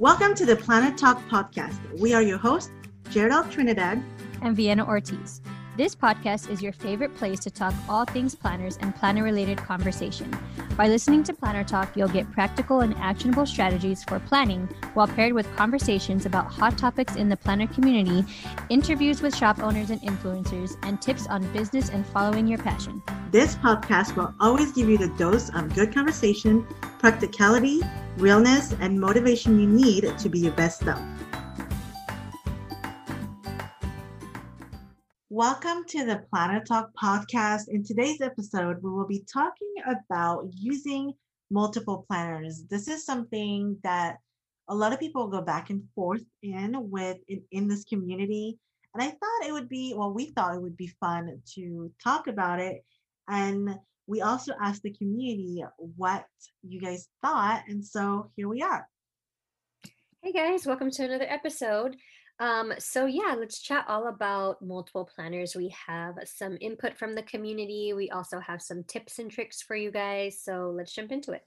Welcome to the Planner Talk podcast. We are your hosts, Gerald Trinidad and Vienna Ortiz. This podcast is your favorite place to talk all things planners and planner related conversation. By listening to Planner Talk, you'll get practical and actionable strategies for planning while paired with conversations about hot topics in the planner community, interviews with shop owners and influencers, and tips on business and following your passion. This podcast will always give you the dose of good conversation, practicality, realness, and motivation you need to be your best self. Welcome to the Planner Talk podcast. In today's episode, we will be talking about using multiple planners. This is something that a lot of people go back and forth in with in, in this community. And I thought it would be, well, we thought it would be fun to talk about it. And we also asked the community what you guys thought. And so here we are. Hey guys, welcome to another episode. Um, so yeah, let's chat all about multiple planners. We have some input from the community. We also have some tips and tricks for you guys. So let's jump into it.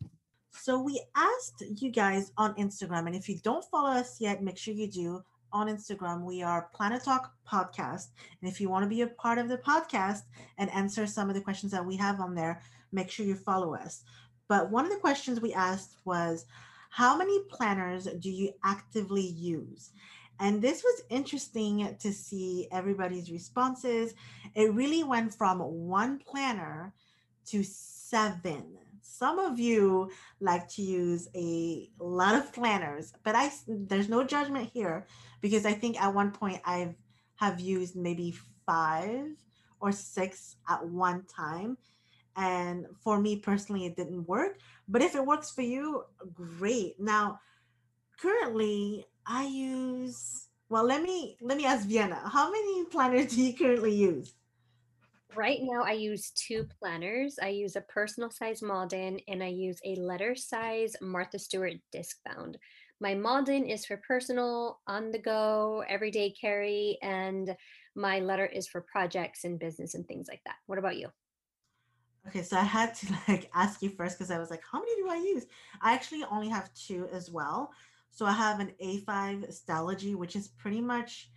So we asked you guys on Instagram, and if you don't follow us yet, make sure you do. On Instagram, we are Planner Talk Podcast. And if you want to be a part of the podcast and answer some of the questions that we have on there, make sure you follow us. But one of the questions we asked was, how many planners do you actively use? And this was interesting to see everybody's responses. It really went from one planner to seven. Some of you like to use a lot of planners, but I there's no judgment here because I think at one point I've have used maybe five or six at one time. And for me personally, it didn't work. But if it works for you, great. Now, currently I use well let me let me ask Vienna. How many planners do you currently use? Right now I use two planners. I use a personal size Malden and I use a letter size Martha Stewart disc bound. My Malden is for personal, on the go, everyday carry, and my letter is for projects and business and things like that. What about you? Okay, so I had to like ask you first because I was like, how many do I use? I actually only have two as well. So I have an A5 Stalogy, which is pretty much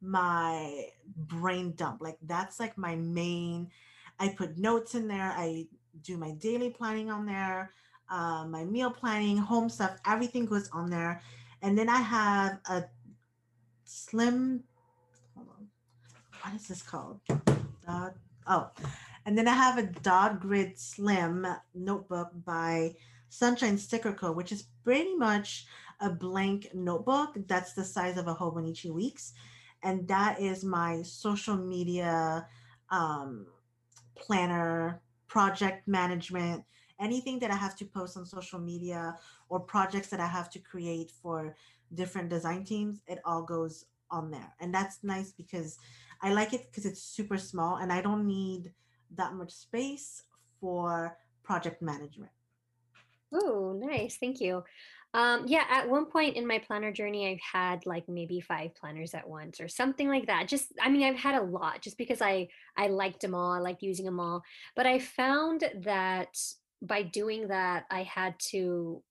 my brain dump. Like that's like my main. I put notes in there. I do my daily planning on there, uh, my meal planning, home stuff. Everything goes on there. And then I have a slim. Hold on. What is this called? Oh, and then I have a Dot Grid Slim notebook by Sunshine Sticker Co., which is pretty much a blank notebook that's the size of a Hobonichi Weeks. And that is my social media um, planner, project management, anything that I have to post on social media or projects that I have to create for different design teams, it all goes on there. And that's nice because I like it because it's super small and I don't need that much space for project management. Oh, nice. Thank you. Um, yeah, at one point in my planner journey, I've had like maybe five planners at once or something like that. Just, I mean, I've had a lot just because I I liked them all. I liked using them all. But I found that by doing that, I had to,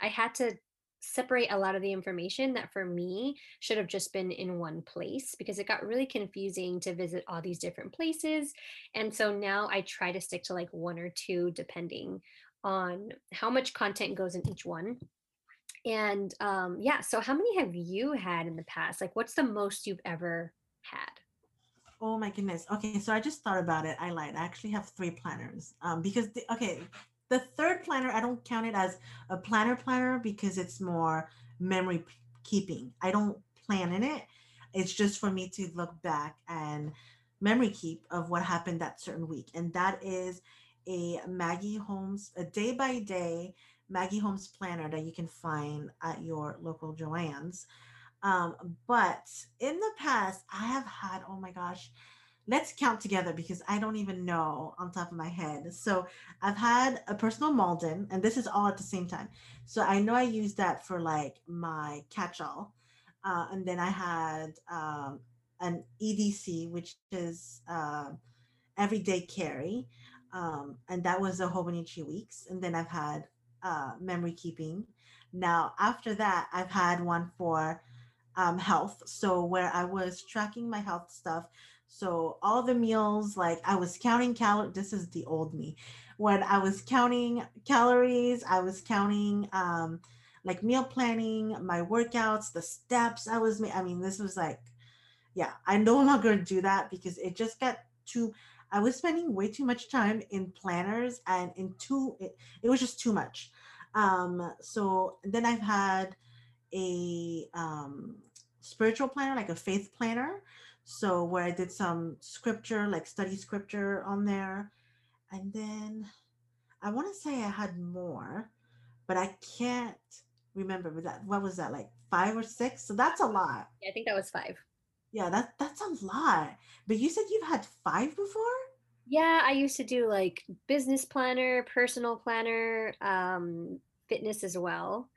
I had to separate a lot of the information that for me should have just been in one place because it got really confusing to visit all these different places. And so now I try to stick to like one or two depending on how much content goes in each one and um, yeah, so how many have you had in the past? Like, what's the most you've ever had? Oh my goodness. Okay, so I just thought about it. I lied. I actually have three planners. Um, because the, okay, the third planner I don't count it as a planner planner because it's more memory keeping. I don't plan in it. It's just for me to look back and memory keep of what happened that certain week, and that is a Maggie Holmes, a day by day Maggie Holmes planner that you can find at your local Joann's. Um, but in the past, I have had, oh my gosh, let's count together because I don't even know on top of my head. So I've had a personal Malden, and this is all at the same time. So I know I used that for like my catch all. Uh, and then I had um, an EDC, which is uh, everyday carry. Um, and that was a Hobonichi weeks. And then I've had uh, memory keeping. Now, after that, I've had one for um, health. So, where I was tracking my health stuff. So, all the meals, like I was counting calories. This is the old me. When I was counting calories, I was counting um, like meal planning, my workouts, the steps I was I mean, this was like, yeah, I no longer do that because it just got too I was spending way too much time in planners and in too it, it was just too much. Um, so then I've had a um, spiritual planner, like a faith planner. So where I did some scripture, like study scripture on there. And then I want to say I had more, but I can't remember. Was that what was that like five or six? So that's a lot. Yeah, I think that was five. Yeah, that that's a lot. But you said you've had five before? Yeah, I used to do like business planner, personal planner, um, fitness as well.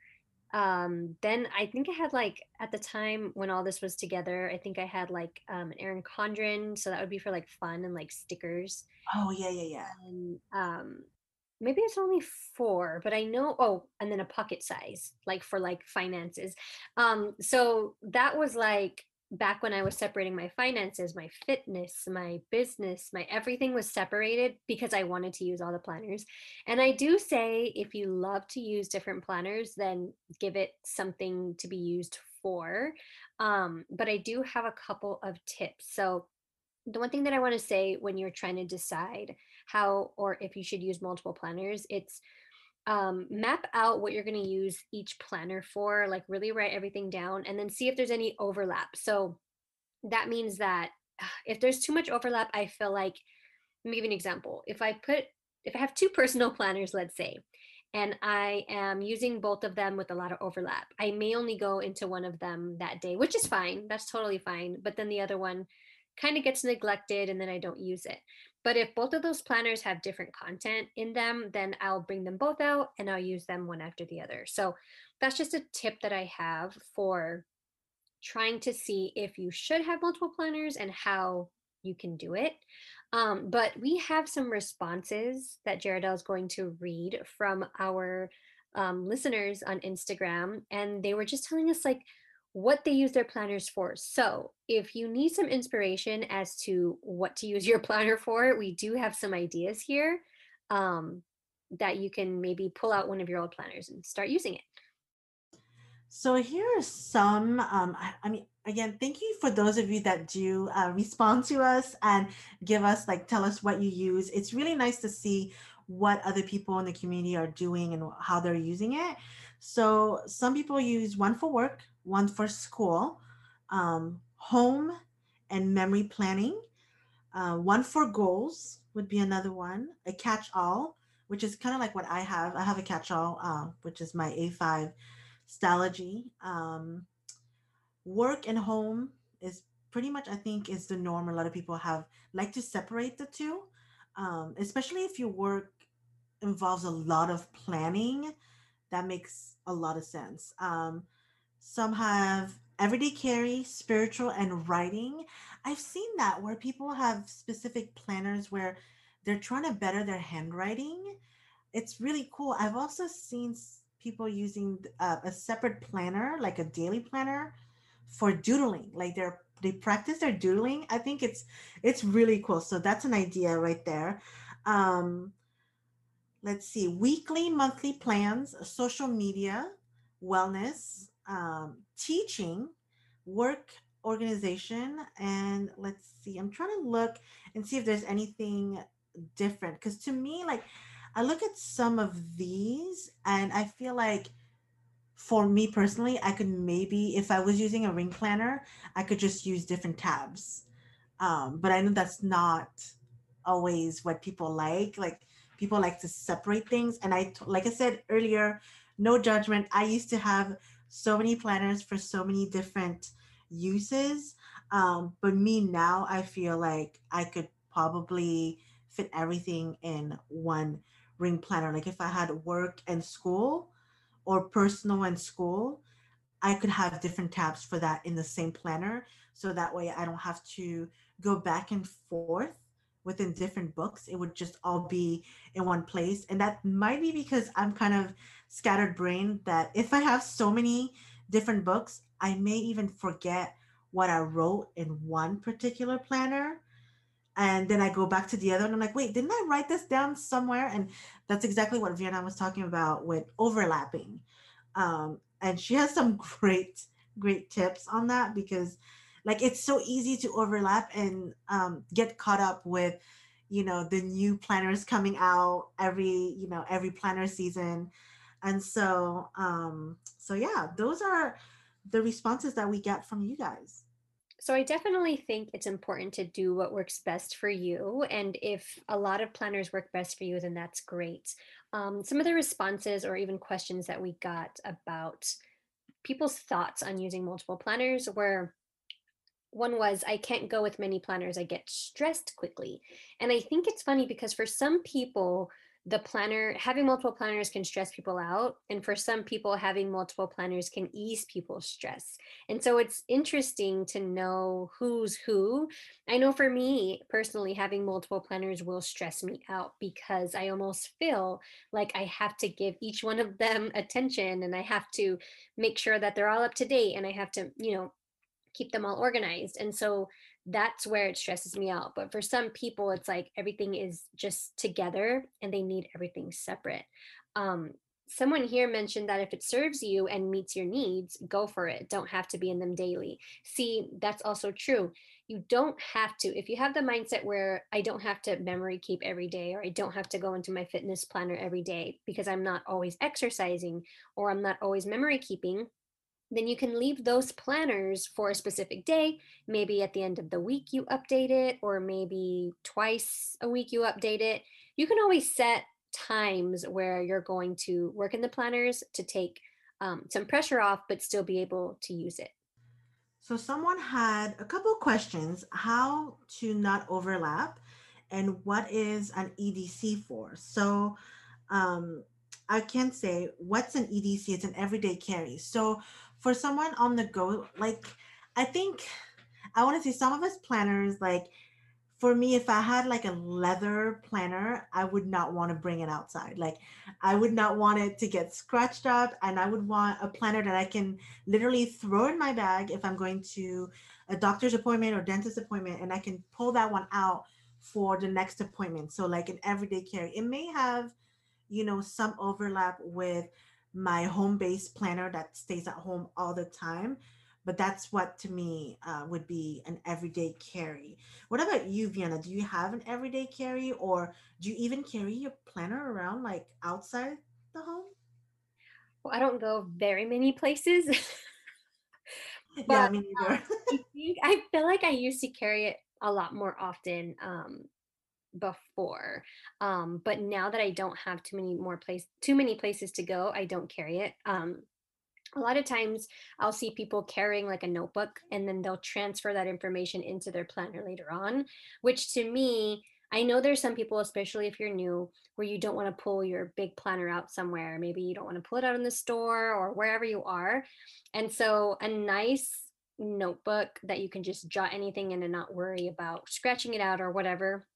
Um, then I think I had like at the time when all this was together, I think I had like um, an Erin Condren, so that would be for like fun and like stickers. Oh yeah, yeah, yeah. And um, maybe it's only four, but I know. Oh, and then a pocket size, like for like finances. Um, so that was like back when I was separating my finances, my fitness, my business, my everything was separated because I wanted to use all the planners. And I do say if you love to use different planners, then give it something to be used for. Um, but I do have a couple of tips. So the one thing that I want to say when you're trying to decide how or if you should use multiple planners, it's um, map out what you're going to use each planner for, like really write everything down and then see if there's any overlap. So that means that if there's too much overlap, I feel like, let me give you an example. If I put, if I have two personal planners, let's say, and I am using both of them with a lot of overlap, I may only go into one of them that day, which is fine. That's totally fine. But then the other one kind of gets neglected and then I don't use it. But if both of those planners have different content in them, then I'll bring them both out and I'll use them one after the other. So that's just a tip that I have for trying to see if you should have multiple planners and how you can do it. Um, but we have some responses that Jaredell is going to read from our um, listeners on Instagram. And they were just telling us, like, what they use their planners for. So, if you need some inspiration as to what to use your planner for, we do have some ideas here um, that you can maybe pull out one of your old planners and start using it. So, here are some. Um, I, I mean, again, thank you for those of you that do uh, respond to us and give us, like, tell us what you use. It's really nice to see what other people in the community are doing and how they're using it. So, some people use one for work, one for school, um, home and memory planning. Uh, one for goals would be another one. A catch-all, which is kind of like what I have. I have a catch-all, uh, which is my A5 Stalogy. Um, work and home is pretty much, I think, is the norm. A lot of people have like to separate the two, um, especially if your work involves a lot of planning. That makes a lot of sense. Um, some have everyday carry, spiritual, and writing. I've seen that where people have specific planners where they're trying to better their handwriting. It's really cool. I've also seen people using uh, a separate planner, like a daily planner, for doodling. Like they're they practice their doodling. I think it's it's really cool. So that's an idea right there. Um, let's see, weekly, monthly plans, social media, wellness, um, teaching, work organization, and let's see, I'm trying to look and see if there's anything different. Because to me, like, I look at some of these and I feel like for me personally, I could maybe, if I was using a ring planner, I could just use different tabs. Um, but I know that's not always what people like. Like, people like to separate things. And I, like I said earlier, no judgment. I used to have so many planners for so many different uses. Um, but me now, I feel like I could probably fit everything in one ring planner. Like if I had work and school or personal and school, I could have different tabs for that in the same planner. So that way I don't have to go back and forth within different books. It would just all be in one place. And that might be because I'm kind of scattered brain that if I have so many different books, I may even forget what I wrote in one particular planner. And then I go back to the other and I'm like, wait, didn't I write this down somewhere? And that's exactly what Vienna was talking about with overlapping. Um, and she has some great, great tips on that because like it's so easy to overlap and um, get caught up with you know the new planners coming out every you know every planner season and so um so yeah those are the responses that we get from you guys so I definitely think it's important to do what works best for you. And if a lot of planners work best for you, then that's great. Um, some of the responses or even questions that we got about people's thoughts on using multiple planners were one was I can't go with many planners, I get stressed quickly. And I think it's funny because for some people, the planner having multiple planners can stress people out and for some people having multiple planners can ease people's stress and so it's interesting to know who's who i know for me personally having multiple planners will stress me out because i almost feel like i have to give each one of them attention and i have to make sure that they're all up to date and i have to you know keep them all organized and so that's where it stresses me out. But for some people, it's like everything is just together and they need everything separate. Um, someone here mentioned that if it serves you and meets your needs, go for it. Don't have to be in them daily. See, that's also true. You don't have to. If you have the mindset where I don't have to memory keep every day, or I don't have to go into my fitness planner every day because I'm not always exercising or I'm not always memory keeping, then you can leave those planners for a specific day. Maybe at the end of the week you update it, or maybe twice a week you update it. You can always set times where you're going to work in the planners to take um, some pressure off, but still be able to use it. So, someone had a couple questions how to not overlap and what is an EDC for. So, um, I can say what's an EDC? It's an everyday carry. So, for someone on the go, like I think I want to say some of us planners, like for me, if I had like a leather planner, I would not want to bring it outside. Like I would not want it to get scratched up, and I would want a planner that I can literally throw in my bag if I'm going to a doctor's appointment or dentist appointment, and I can pull that one out for the next appointment. So like an everyday carry. It may have, you know, some overlap with my home based planner that stays at home all the time. But that's what to me uh, would be an everyday carry. What about you, Vienna? Do you have an everyday carry or do you even carry your planner around like outside the home? Well, I don't go very many places. but, yeah, me neither. um, I, think, I feel like I used to carry it a lot more often um, before um but now that i don't have too many more place too many places to go i don't carry it um a lot of times I'll see people carrying like a notebook and then they'll transfer that information into their planner later on, which to me, I know there's some people, especially if you're new, where you don't want to pull your big planner out somewhere. Maybe you don't want to pull it out in the store or wherever you are. And so a nice notebook that you can just jot anything in and not worry about scratching it out or whatever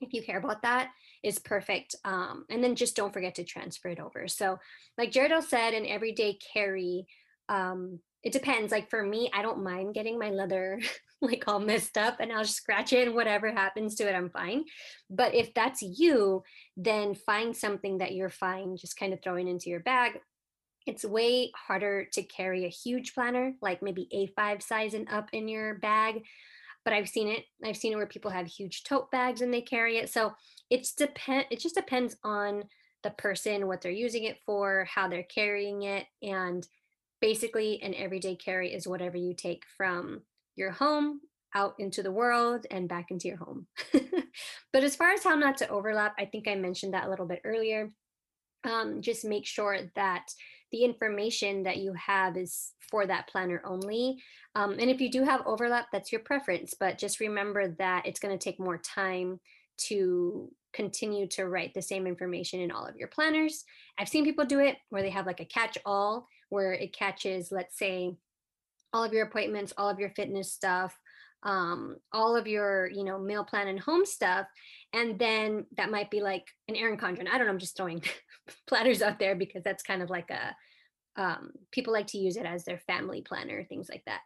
if you care about that is perfect um, and then just don't forget to transfer it over. So like jared said an everyday carry um, it depends. Like for me i don't mind getting my leather like all messed up and i'll just scratch it and whatever happens to it i'm fine. But if that's you then find something that you're fine just kind of throwing into your bag. It's way harder to carry a huge planner like maybe a5 size and up in your bag but I've seen it. I've seen it where people have huge tote bags and they carry it. So it's depend it just depends on the person, what they're using it for, how they're carrying it. And basically an everyday carry is whatever you take from your home out into the world and back into your home. but as far as how not to overlap, I think I mentioned that a little bit earlier. Um, just make sure that the information that you have is for that planner only. Um, and if you do have overlap, that's your preference. But just remember that it's going to take more time to continue to write the same information in all of your planners. I've seen people do it where they have like a catch all, where it catches, let's say, all of your appointments, all of your fitness stuff, um, all of your, you know, meal plan and home stuff. And then that might be like an Erin Condren. I don't know, I'm just throwing platters out there because that's kind of like a, um, people like to use it as their family planner, things like that.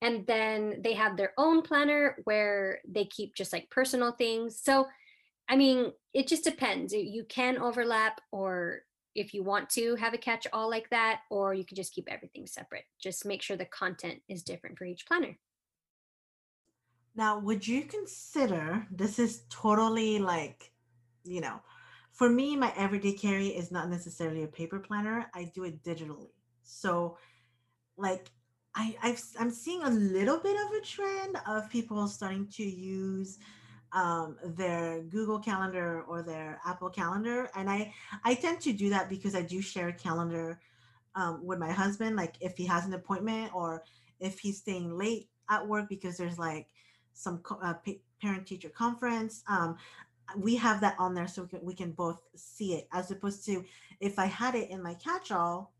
And then they have their own planner where they keep just like personal things. So, I mean, it just depends. You can overlap, or if you want to have a catch all like that, or you can just keep everything separate. Just make sure the content is different for each planner. Now, would you consider this is totally like, you know, for me, my everyday carry is not necessarily a paper planner. I do it digitally. So, like, I, I've, I'm seeing a little bit of a trend of people starting to use um, their Google Calendar or their Apple Calendar, and I I tend to do that because I do share a calendar um, with my husband. Like if he has an appointment or if he's staying late at work because there's like some uh, parent teacher conference. Um, we have that on there so we can, we can both see it as opposed to if I had it in my catch-all,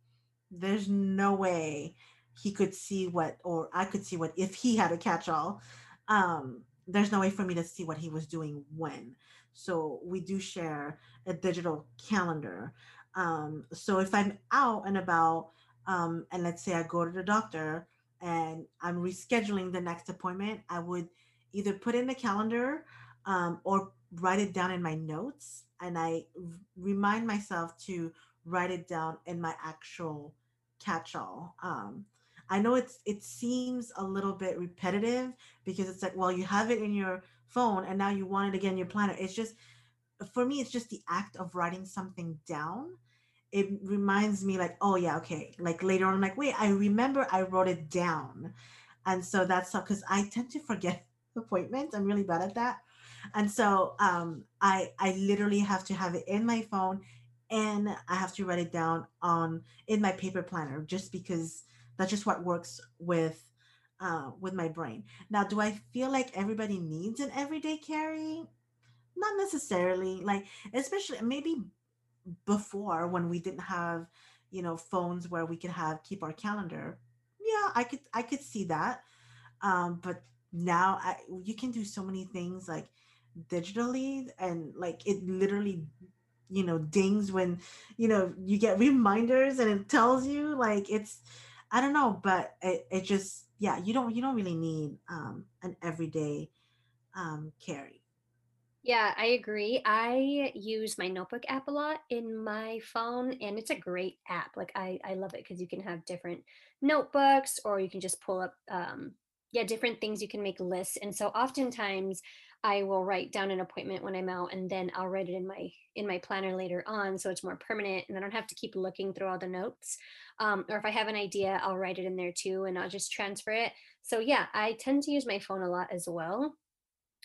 there's no way he could see what or I could see what if he had a catch-all. Um, there's no way for me to see what he was doing when. So we do share a digital calendar. Um, so if I'm out and about, um, and let's say I go to the doctor and I'm rescheduling the next appointment, I would either put in the calendar um, or write it down in my notes. And I remind myself to write it down in my actual catch all. Um, I know it's it seems a little bit repetitive because it's like, well, you have it in your phone and now you want it again in your planner. It's just for me, it's just the act of writing something down. It reminds me like, oh yeah, okay. Like later on, I'm like, wait, I remember I wrote it down. And so that's because I tend to forget appointments. I'm really bad at that. And so um, I I literally have to have it in my phone and I have to write it down on in my paper planner just because that's just what works with uh, with my brain. Now, do I feel like everybody needs an everyday carry? Not necessarily. Like, especially maybe before when we didn't have, you know, phones where we could have keep our calendar. Yeah, I could I could see that. Um, but now I, you can do so many things like digitally and like it literally you know dings when you know you get reminders and it tells you like it's I don't know, but it, it just yeah, you don't you don't really need um, an everyday um, carry. Yeah, I agree. I use my notebook app a lot in my phone, and it's a great app. Like I, I love it because you can have different notebooks, or you can just pull up, um, yeah, different things. You can make lists, and so oftentimes I will write down an appointment when I'm out and then I'll write it in my in my planner later on so it's more permanent and I don't have to keep looking through all the notes. Um, or if I have an idea, I'll write it in there too and I'll just transfer it. So yeah, I tend to use my phone a lot as well.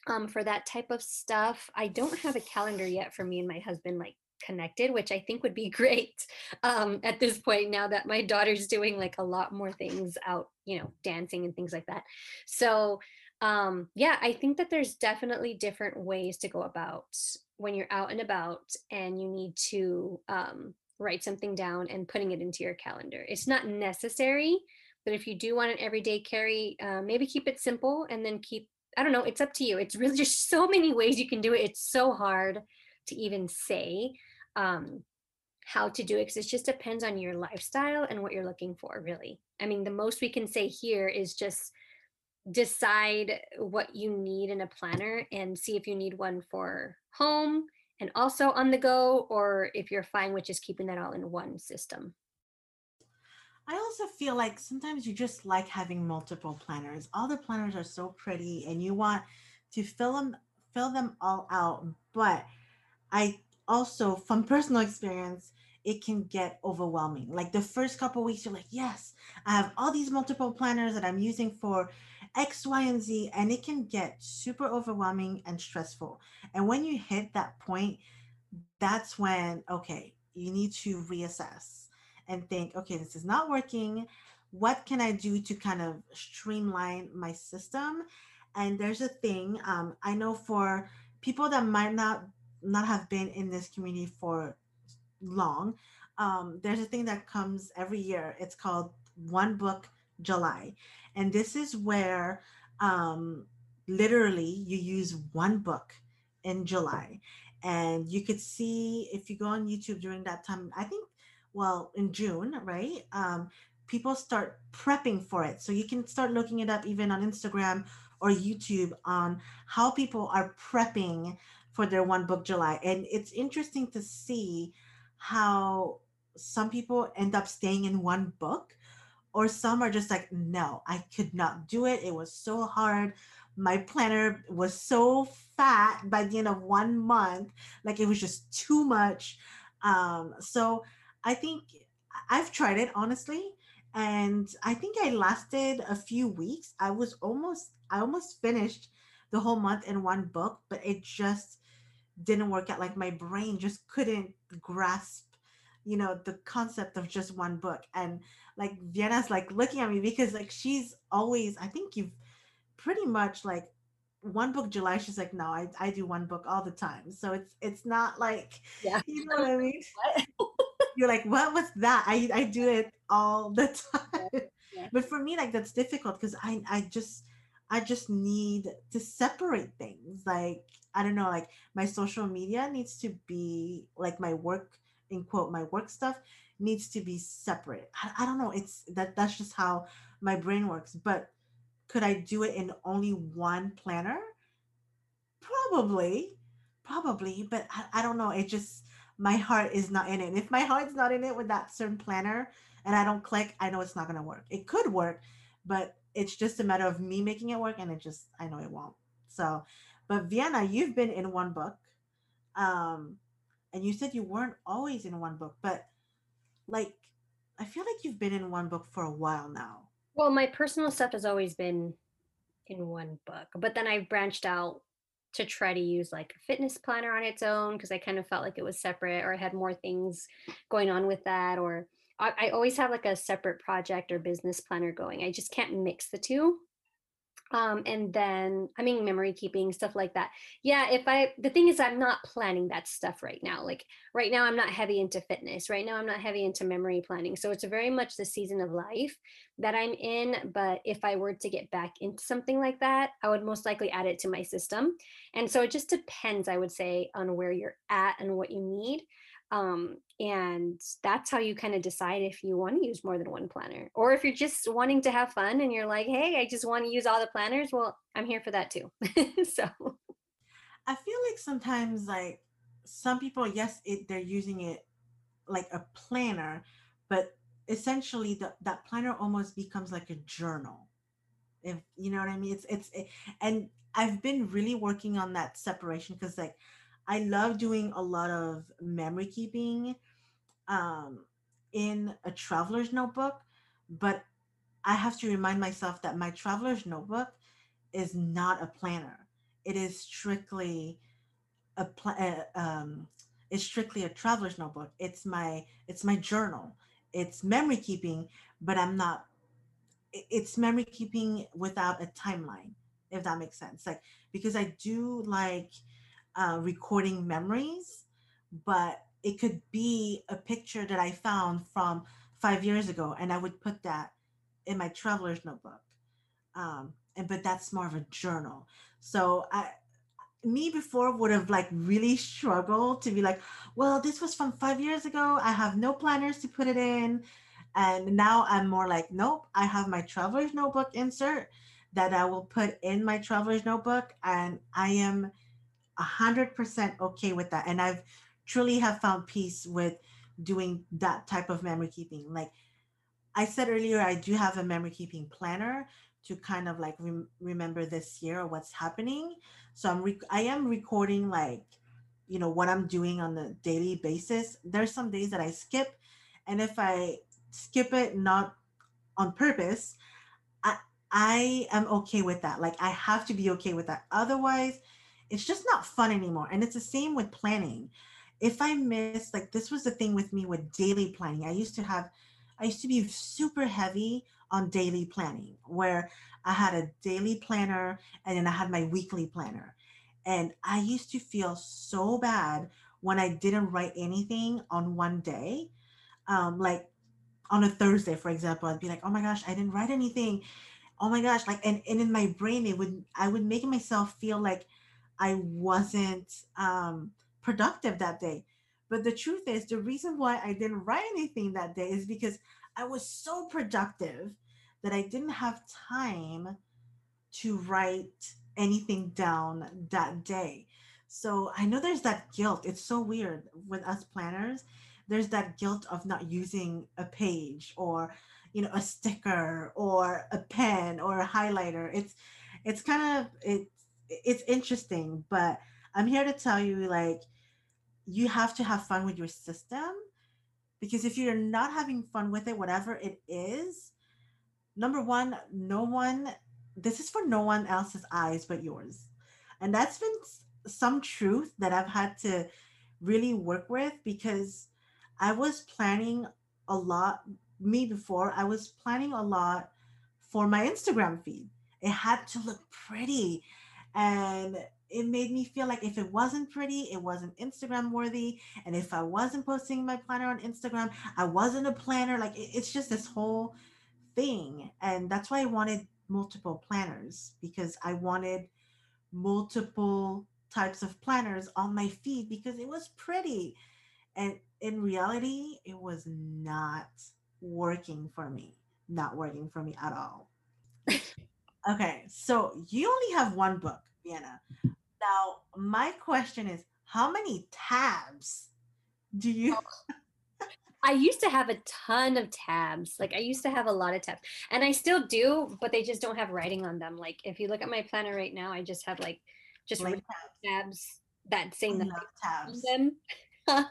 Um, for that type of stuff. I don't have a calendar yet for me and my husband like connected, which I think would be great um, at this point now that my daughter's doing like a lot more things out, you know, dancing and things like that. So um, yeah, I think that there's definitely different ways to go about when you're out and about and you need to um, write something down and putting it into your calendar. It's not necessary, but if you do want an everyday carry, uh, maybe keep it simple and then keep, I don't know, it's up to you. It's really just so many ways you can do it. It's so hard to even say um, how to do it because it just depends on your lifestyle and what you're looking for, really. I mean, the most we can say here is just decide what you need in a planner and see if you need one for home and also on the go, or if you're fine with just keeping that all in one system. I also feel like sometimes you just like having multiple planners. All the planners are so pretty and you want to fill them fill them all out, but I also from personal experience it can get overwhelming. Like the first couple weeks, you're like, yes, I have all these multiple planners that I'm using for X, Y, and Z, and it can get super overwhelming and stressful. And when you hit that point, that's when, okay, you need to reassess and think, okay, this is not working. What can I do to kind of streamline my system? And there's a thing um, I know for people that might not not have been in this community for long, um, there's a thing that comes every year. It's called One Book July, and this is where um, literally you use one book in July. And you could see if you go on youtube during that time i think well in june right um, people start prepping for it. So you can start looking it up even on instagram or youtube on how people are prepping for their one book july and it's interesting to see how some people end up staying in one book or some are just like no i could not do it it was so hard my planner was so fat by the end of one month like it was just too much. Um so i think i've tried it honestly and i think i lasted a few weeks. I was almost i almost finished the whole month in one book but it just didn't work out like my brain just couldn't grasp you know the concept of just one book and like vienna's like looking at me because like she's always i think you've pretty much like one book July. She's like, no, I, I do one book all the time. So it's it's not like yeah. you know what I mean? You're like, what was that? I I do it all the time. Yeah. Yeah. But for me, like that's difficult because I I just I just need to separate things. Like, I don't know, like my social media needs to be like my work in quote, my work stuff needs to be separate. I, I don't know. It's that that's just how my brain works. But could I do it in only one planner? Probably, probably, but I, I don't know. It just, my heart is not in it. If my heart's not in it with that certain planner and I don't click, I know it's not to work. It could work, but it's just a matter of me making it work and it just, I know it won't. So, but Vienna, you've been in one book. Um, and you said you weren't always in one book, but like, I feel like you've been in one book for a while now. Well, my personal stuff has always been in one book, but then I branched out to try to use like a fitness planner on its own because I kind of felt like it was separate or I had more things going on with that. Or I, I always have like a separate project or business planner going. I just can't mix the two um and then i mean memory keeping stuff like that. Yeah if i the thing is i'm not planning that stuff right now. Like right now i'm not heavy into fitness. Right now i'm not heavy into memory planning. So it's very much the season of life that i'm in but if i were to get back into something like that i would most likely add it to my system. And so it just depends i would say on where you're at and what you need um, and that's how you kind of decide if you want to use more than one planner or if you're just wanting to have fun and you're like hey i just want to use all the planners well i'm here for that too. So i feel like sometimes like some people yes it, they're using it like a planner but essentially the, that planner almost becomes like a journal if you know what i mean? It's it's it, and i've been really working on that separation because like I love doing a lot of memory keeping um, in a traveler's notebook, but I have to remind myself that my traveler's notebook is not a planner. It is strictly a pl- uh, um, it's strictly a traveler's notebook. It's my it's my journal. It's memory keeping, but I'm not. It's memory keeping without a timeline, if that makes sense. Like because I do like uh, recording memories, but it could be a picture that I found from five years ago, and I would put that in my traveler's notebook. Um, and but that's more of a journal. So I, me before would have like really struggled to be like, well, this was from five years ago. I have no planners to put it in. And now I'm more like, nope, I have my traveler's notebook insert that I will put in my traveler's notebook. And I am 100% okay with that and i've truly have found peace with doing that type of memory keeping like i said earlier i do have a memory keeping planner to kind of like rem- remember this year or what's happening so i'm i am recording like you know what i'm doing on the daily basis there's some days that i skip and if i skip it not on purpose i I am okay with that. Like I have to be okay with that. Otherwise, it's just not fun anymore. And it's the same with planning. If I miss, like this was the thing with me with daily planning. I used to have, I used to be super heavy on daily planning where I had a daily planner and then I had my weekly planner. And I used to feel so bad when I didn't write anything on one day. Um, like on a Thursday, for example, I'd be like, oh my gosh, I didn't write anything. Oh my gosh, like and, and in my brain, it would I would make myself feel like I wasn't um productive that day. But the truth is the reason why I didn't write anything that day is because I was so productive that I didn't have time to write anything down that day. So I know there's that guilt. It's so weird with us planners. There's that guilt of not using a page or you know a sticker or a pen or a highlighter. It's it's kind of it's it's interesting, but I'm here to tell you like you have to have fun with your system because if you're not having fun with it whatever it is number one, no one, this is for no one else's eyes but yours. And that's been some truth that I've had to really work with because I was planning a lot, me before, I was planning a lot for my Instagram feed. It had to look pretty. And it made me feel like if it wasn't pretty, it wasn't Instagram worthy. And if I wasn't posting my planner on Instagram, I wasn't a planner. Like it's just this whole thing. And that's why I wanted multiple planners because I wanted multiple types of planners on my feed because it was pretty. And in reality, it was not working for me, not working for me at all. Okay, so you only have one book, Vienna. Now, my question is how many tabs do you oh. I used to have a ton of tabs. Like I used to have a lot of tabs. And I still do, but they just don't have writing on them. Like if you look at my planner right now, I just have like just tabs. tabs that say the tabs. them.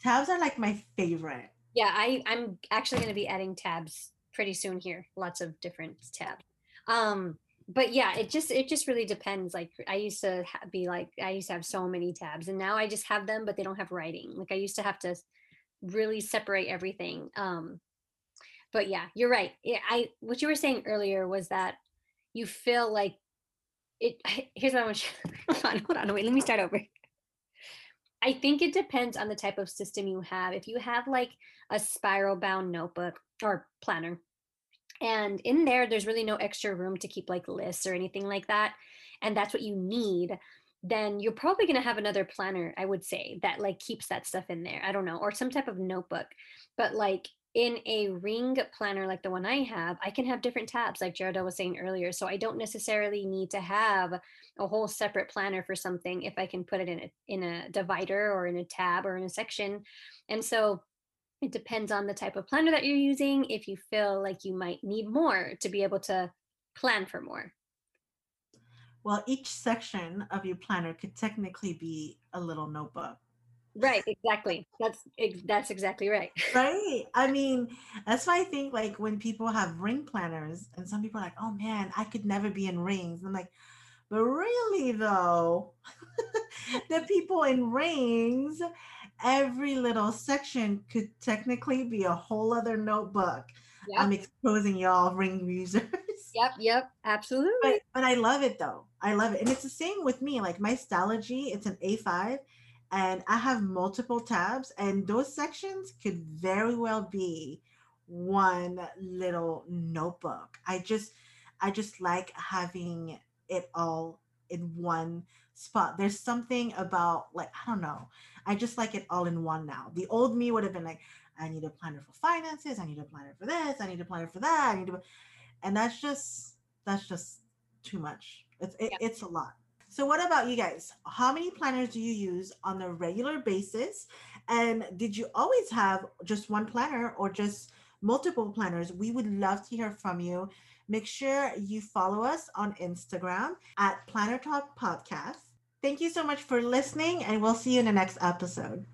tabs are like my favorite. Yeah, I I'm actually going to be adding tabs pretty soon here. Lots of different tabs. Um but yeah, it just it just really depends. Like I used to be like I used to have so many tabs and now I just have them but they don't have writing. Like I used to have to really separate everything. Um, but yeah, you're right. I what you were saying earlier was that you feel like it. Here's what I want. To, hold on, hold on, wait. Let me start over. I think it depends on the type of system you have. If you have like a spiral bound notebook or planner, and in there, there's really no extra room to keep like lists or anything like that, and that's what you need then you're probably going to have another planner i would say that like keeps that stuff in there i don't know or some type of notebook but like in a ring planner like the one i have i can have different tabs like Gerardo was saying earlier so i don't necessarily need to have a whole separate planner for something if i can put it in a in a divider or in a tab or in a section and so it depends on the type of planner that you're using if you feel like you might need more to be able to plan for more well, each section of your planner could technically be a little notebook. Right, exactly. That's that's exactly right. Right. I mean, that's why I think like when people have ring planners, and some people are like, "Oh man, I could never be in rings." I'm like, but really though, the people in rings, every little section could technically be a whole other notebook. Yep. I'm exposing y'all ring users. Yep, yep, absolutely. But, but I love it though. I love it. And it's the same with me. Like my Stalogy, it's an A5 and I have multiple tabs, and those sections could very well be one little notebook. I just I just like having it all in one spot. There's something about like I don't know. I just like it all in one now. The old me would have been like, I need a planner for finances. I need a planner for this. I need a planner for that. I need to, and that's just that's just too much. It's it, yeah. it's a lot. So what about you guys? How many planners do you use on a regular basis? And did you always have just one planner or just multiple planners? We would love to hear from you. Make sure you follow us on Instagram at Planner Talk Podcast. Thank you so much for listening, and we'll see you in the next episode.